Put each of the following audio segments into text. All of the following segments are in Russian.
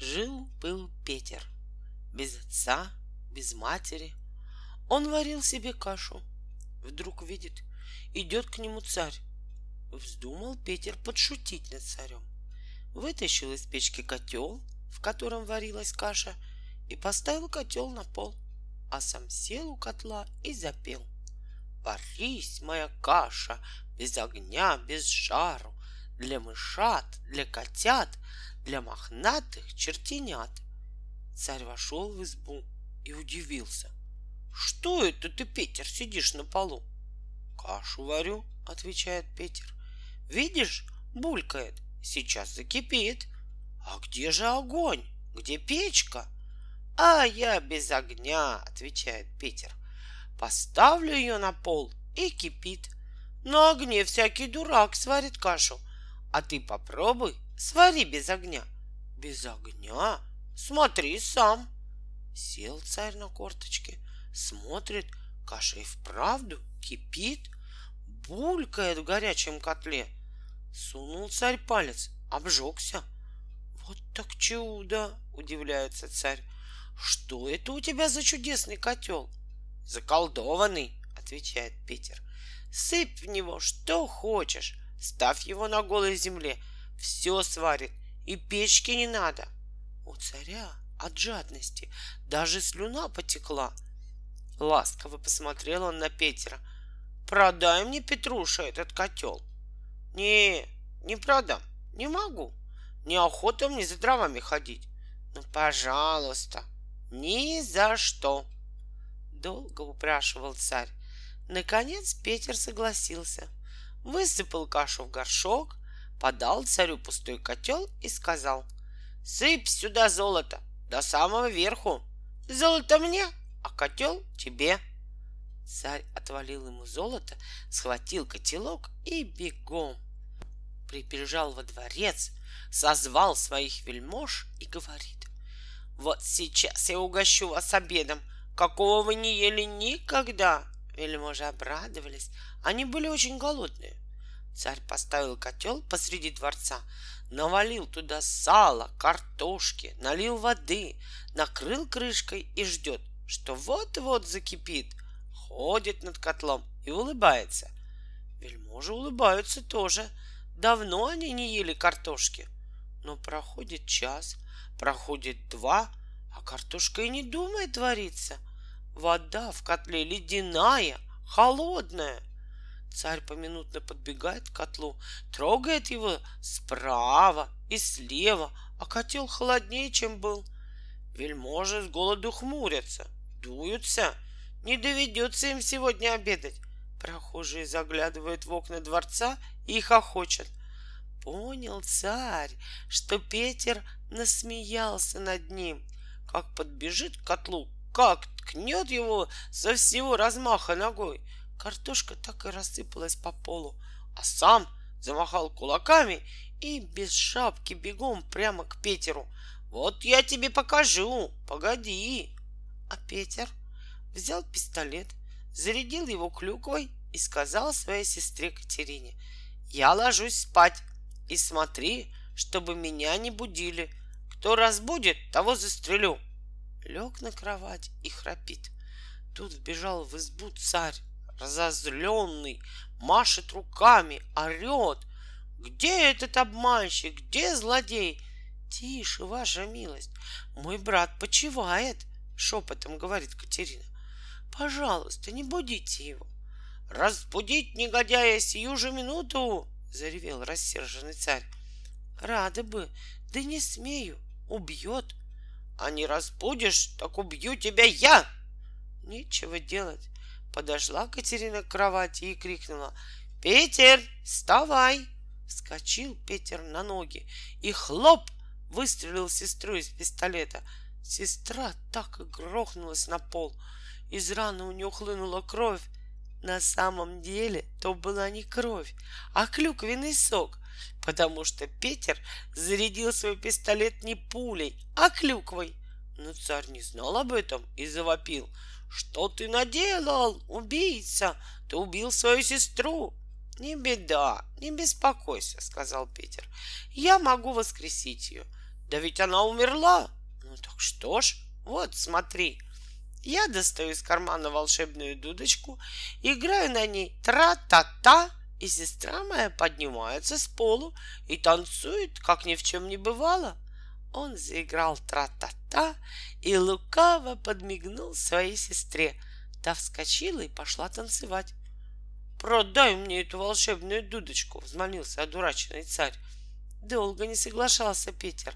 Жил-был Петер. Без отца, без матери. Он варил себе кашу. Вдруг видит, идет к нему царь. Вздумал Петер подшутить над царем. Вытащил из печки котел, в котором варилась каша, и поставил котел на пол, а сам сел у котла и запел. Варись, моя каша, без огня, без жару, для мышат, для котят, для мохнатых чертенят. Царь вошел в избу и удивился. Что это ты, Петер, сидишь на полу? Кашу варю, отвечает Петер. Видишь, булькает, сейчас закипит. А где же огонь? Где печка? А я без огня, отвечает Петер. Поставлю ее на пол и кипит. На огне всякий дурак сварит кашу. А ты попробуй, свари без огня. Без огня? Смотри сам. Сел царь на корточке, смотрит, каша и вправду кипит, булькает в горячем котле. Сунул царь палец, обжегся. Вот так чудо, удивляется царь. Что это у тебя за чудесный котел? Заколдованный, отвечает Питер. Сыпь в него что хочешь, ставь его на голой земле, все сварит, и печки не надо. У царя от жадности даже слюна потекла. Ласково посмотрел он на Петера. Продай мне, Петруша, этот котел. Не, не продам, не могу. Неохота мне за дровами ходить. Ну, пожалуйста, ни за что. Долго упрашивал царь. Наконец Петер согласился. Высыпал кашу в горшок, подал царю пустой котел и сказал — Сыпь сюда золото до самого верху. Золото мне, а котел тебе. Царь отвалил ему золото, схватил котелок и бегом прибежал во дворец, созвал своих вельмож и говорит, «Вот сейчас я угощу вас обедом, какого вы не ели никогда!» Вельможи обрадовались, они были очень голодные. Царь поставил котел посреди дворца, навалил туда сало, картошки, налил воды, накрыл крышкой и ждет, что вот-вот закипит, ходит над котлом и улыбается. Вельможи улыбаются тоже. Давно они не ели картошки. Но проходит час, проходит два, а картошка и не думает вариться. Вода в котле ледяная, холодная. Царь поминутно подбегает к котлу, трогает его справа и слева, а котел холоднее, чем был. Вельможи с голоду хмурятся, дуются. Не доведется им сегодня обедать. Прохожие заглядывают в окна дворца и хохочут. Понял царь, что Петер насмеялся над ним, как подбежит к котлу, как ткнет его со всего размаха ногой — Картошка так и рассыпалась по полу, а сам замахал кулаками и без шапки бегом прямо к Петеру. Вот я тебе покажу, погоди. А Петер взял пистолет, зарядил его клюквой и сказал своей сестре Катерине, я ложусь спать и смотри, чтобы меня не будили. Кто разбудит, того застрелю. Лег на кровать и храпит. Тут вбежал в избу царь разозленный, машет руками, орет. Где этот обманщик? Где злодей? Тише, ваша милость, мой брат почивает, шепотом говорит Катерина. Пожалуйста, не будите его. Разбудить негодяя сию же минуту, заревел рассерженный царь. Рада бы, да не смею, убьет. А не разбудишь, так убью тебя я. Нечего делать. Подошла Катерина к кровати и крикнула «Петер, вставай!» Вскочил Петер на ноги и хлоп выстрелил сестру из пистолета. Сестра так и грохнулась на пол. Из раны у нее хлынула кровь. На самом деле то была не кровь, а клюквенный сок, потому что Петер зарядил свой пистолет не пулей, а клюквой. Но царь не знал об этом и завопил — что ты наделал, убийца? Ты убил свою сестру. Не беда, не беспокойся, сказал Питер. Я могу воскресить ее. Да ведь она умерла. Ну так что ж, вот смотри. Я достаю из кармана волшебную дудочку, играю на ней тра-та-та, и сестра моя поднимается с полу и танцует, как ни в чем не бывало. Он заиграл тра-та-та и лукаво подмигнул своей сестре. Та вскочила и пошла танцевать. «Продай мне эту волшебную дудочку!» — взмолился одураченный царь. Долго не соглашался Питер.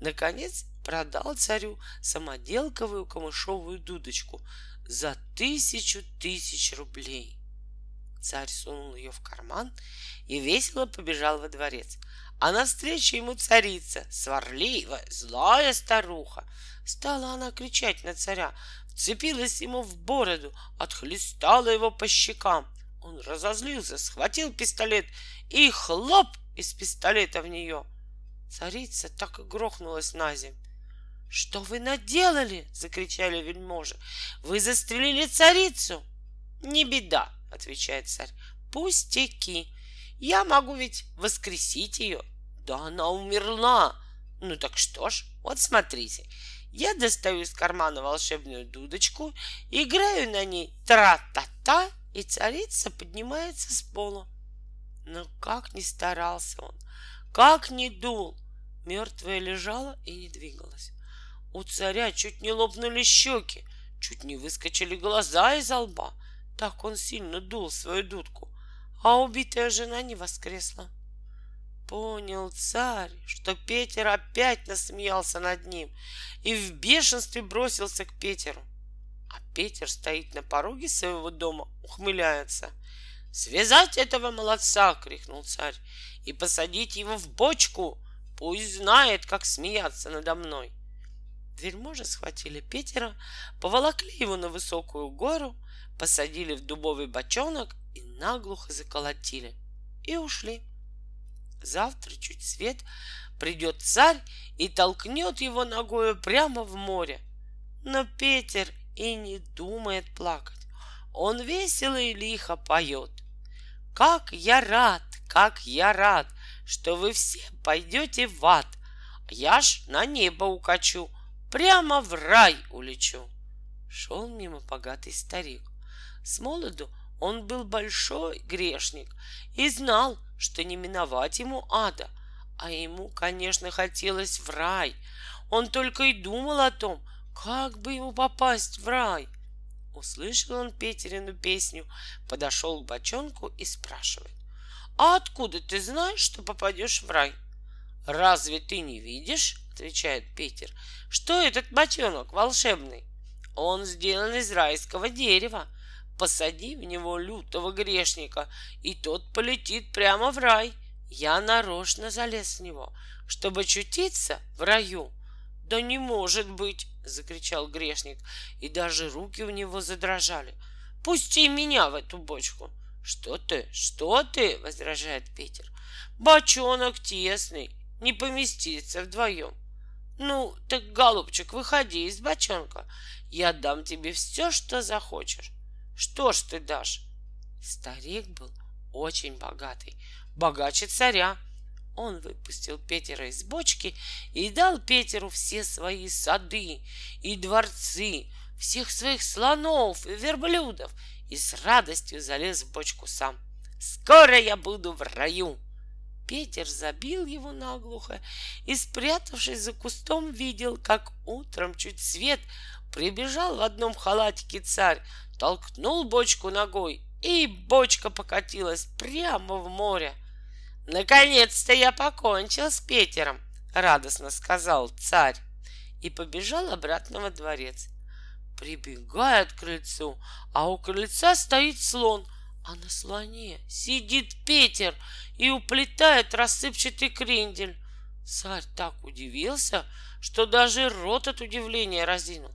Наконец продал царю самоделковую камышовую дудочку за тысячу тысяч рублей. Царь сунул ее в карман и весело побежал во дворец. А навстречу ему царица, сварливая, злая старуха. Стала она кричать на царя, вцепилась ему в бороду, отхлестала его по щекам. Он разозлился, схватил пистолет и хлоп из пистолета в нее. Царица так и грохнулась на землю. «Что вы наделали?» — закричали вельможи. «Вы застрелили царицу!» «Не беда!» — отвечает царь. «Пустяки! Я могу ведь воскресить ее!» «Да она умерла!» «Ну так что ж, вот смотрите, я достаю из кармана волшебную дудочку, играю на ней тра-та-та, и царица поднимается с пола. Но как ни старался он, как ни дул, мертвая лежала и не двигалась. У царя чуть не лопнули щеки, чуть не выскочили глаза из лба. Так он сильно дул свою дудку, а убитая жена не воскресла. Понял царь, что Петер опять насмеялся над ним и в бешенстве бросился к Петеру. А Петер стоит на пороге своего дома, ухмыляется. «Связать этого молодца!» — крикнул царь. «И посадить его в бочку! Пусть знает, как смеяться надо мной!» Вельможи схватили Петера, поволокли его на высокую гору, посадили в дубовый бочонок и наглухо заколотили. И ушли. Завтра чуть свет придет царь и толкнет его ногою прямо в море. Но Петер и не думает плакать. Он весело и лихо поет. Как я рад, как я рад, что вы все пойдете в ад. Я ж на небо укачу, прямо в рай улечу. Шел мимо богатый старик. С молоду он был большой грешник и знал, что не миновать ему ада, а ему, конечно, хотелось в рай. Он только и думал о том, как бы ему попасть в рай. Услышал он Петерину песню, подошел к бочонку и спрашивает. А откуда ты знаешь, что попадешь в рай? Разве ты не видишь, отвечает Петер, что этот бочонок волшебный? Он сделан из райского дерева. Посади в него лютого грешника, и тот полетит прямо в рай. Я нарочно залез в него, чтобы чутиться в раю. Да не может быть, закричал грешник, и даже руки у него задрожали. Пусти меня в эту бочку. Что ты, что ты, возражает Питер. Бочонок тесный, не поместится вдвоем. Ну, так, голубчик, выходи из бочонка. Я дам тебе все, что захочешь. Что ж ты дашь? Старик был очень богатый, богаче царя. Он выпустил Петера из бочки и дал Петеру все свои сады и дворцы, всех своих слонов и верблюдов, и с радостью залез в бочку сам. Скоро я буду в раю. Петер забил его наглухо и, спрятавшись за кустом, видел, как утром чуть свет прибежал в одном халатике царь, толкнул бочку ногой, и бочка покатилась прямо в море. «Наконец-то я покончил с Петером!» — радостно сказал царь и побежал обратно во дворец. Прибегает к крыльцу, а у крыльца стоит слон, а на слоне сидит Петер и уплетает рассыпчатый крендель. Царь так удивился, что даже рот от удивления разинул.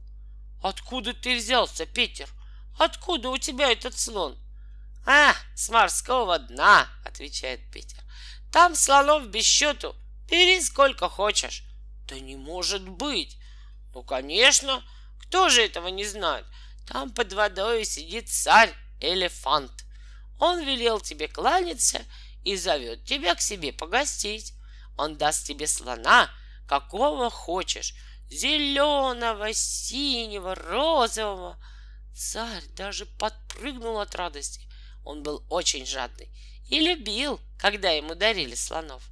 «Откуда ты взялся, Петер? Откуда у тебя этот слон?» «А, с морского дна!» — отвечает Петер. «Там слонов без счету. Бери сколько хочешь». «Да не может быть!» «Ну, конечно! Кто же этого не знает? Там под водой сидит царь-элефант. Он велел тебе кланяться и зовет тебя к себе погостить. Он даст тебе слона, какого хочешь, зеленого, синего, розового. Царь даже подпрыгнул от радости. Он был очень жадный и любил, когда ему дарили слонов.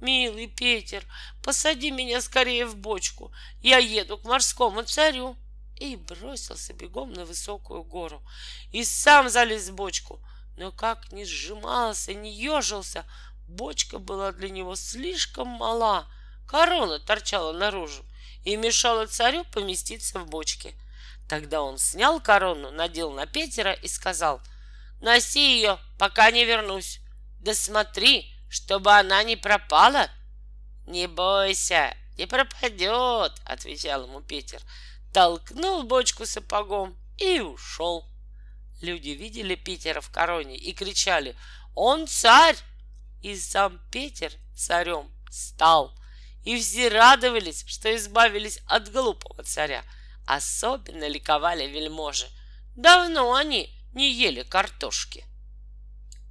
«Милый Петер, посади меня скорее в бочку, я еду к морскому царю!» И бросился бегом на высокую гору, и сам залез в бочку. Но как ни сжимался, ни ежился, бочка была для него слишком мала, корона торчала наружу и мешала царю поместиться в бочке. Тогда он снял корону, надел на Петера и сказал, «Носи ее, пока не вернусь. Да смотри, чтобы она не пропала». «Не бойся, не пропадет», — отвечал ему Петер. Толкнул бочку сапогом и ушел. Люди видели Питера в короне и кричали «Он царь!» И сам Петер царем стал. И все радовались, что избавились от глупого царя — Особенно ликовали вельможи. Давно они не ели картошки.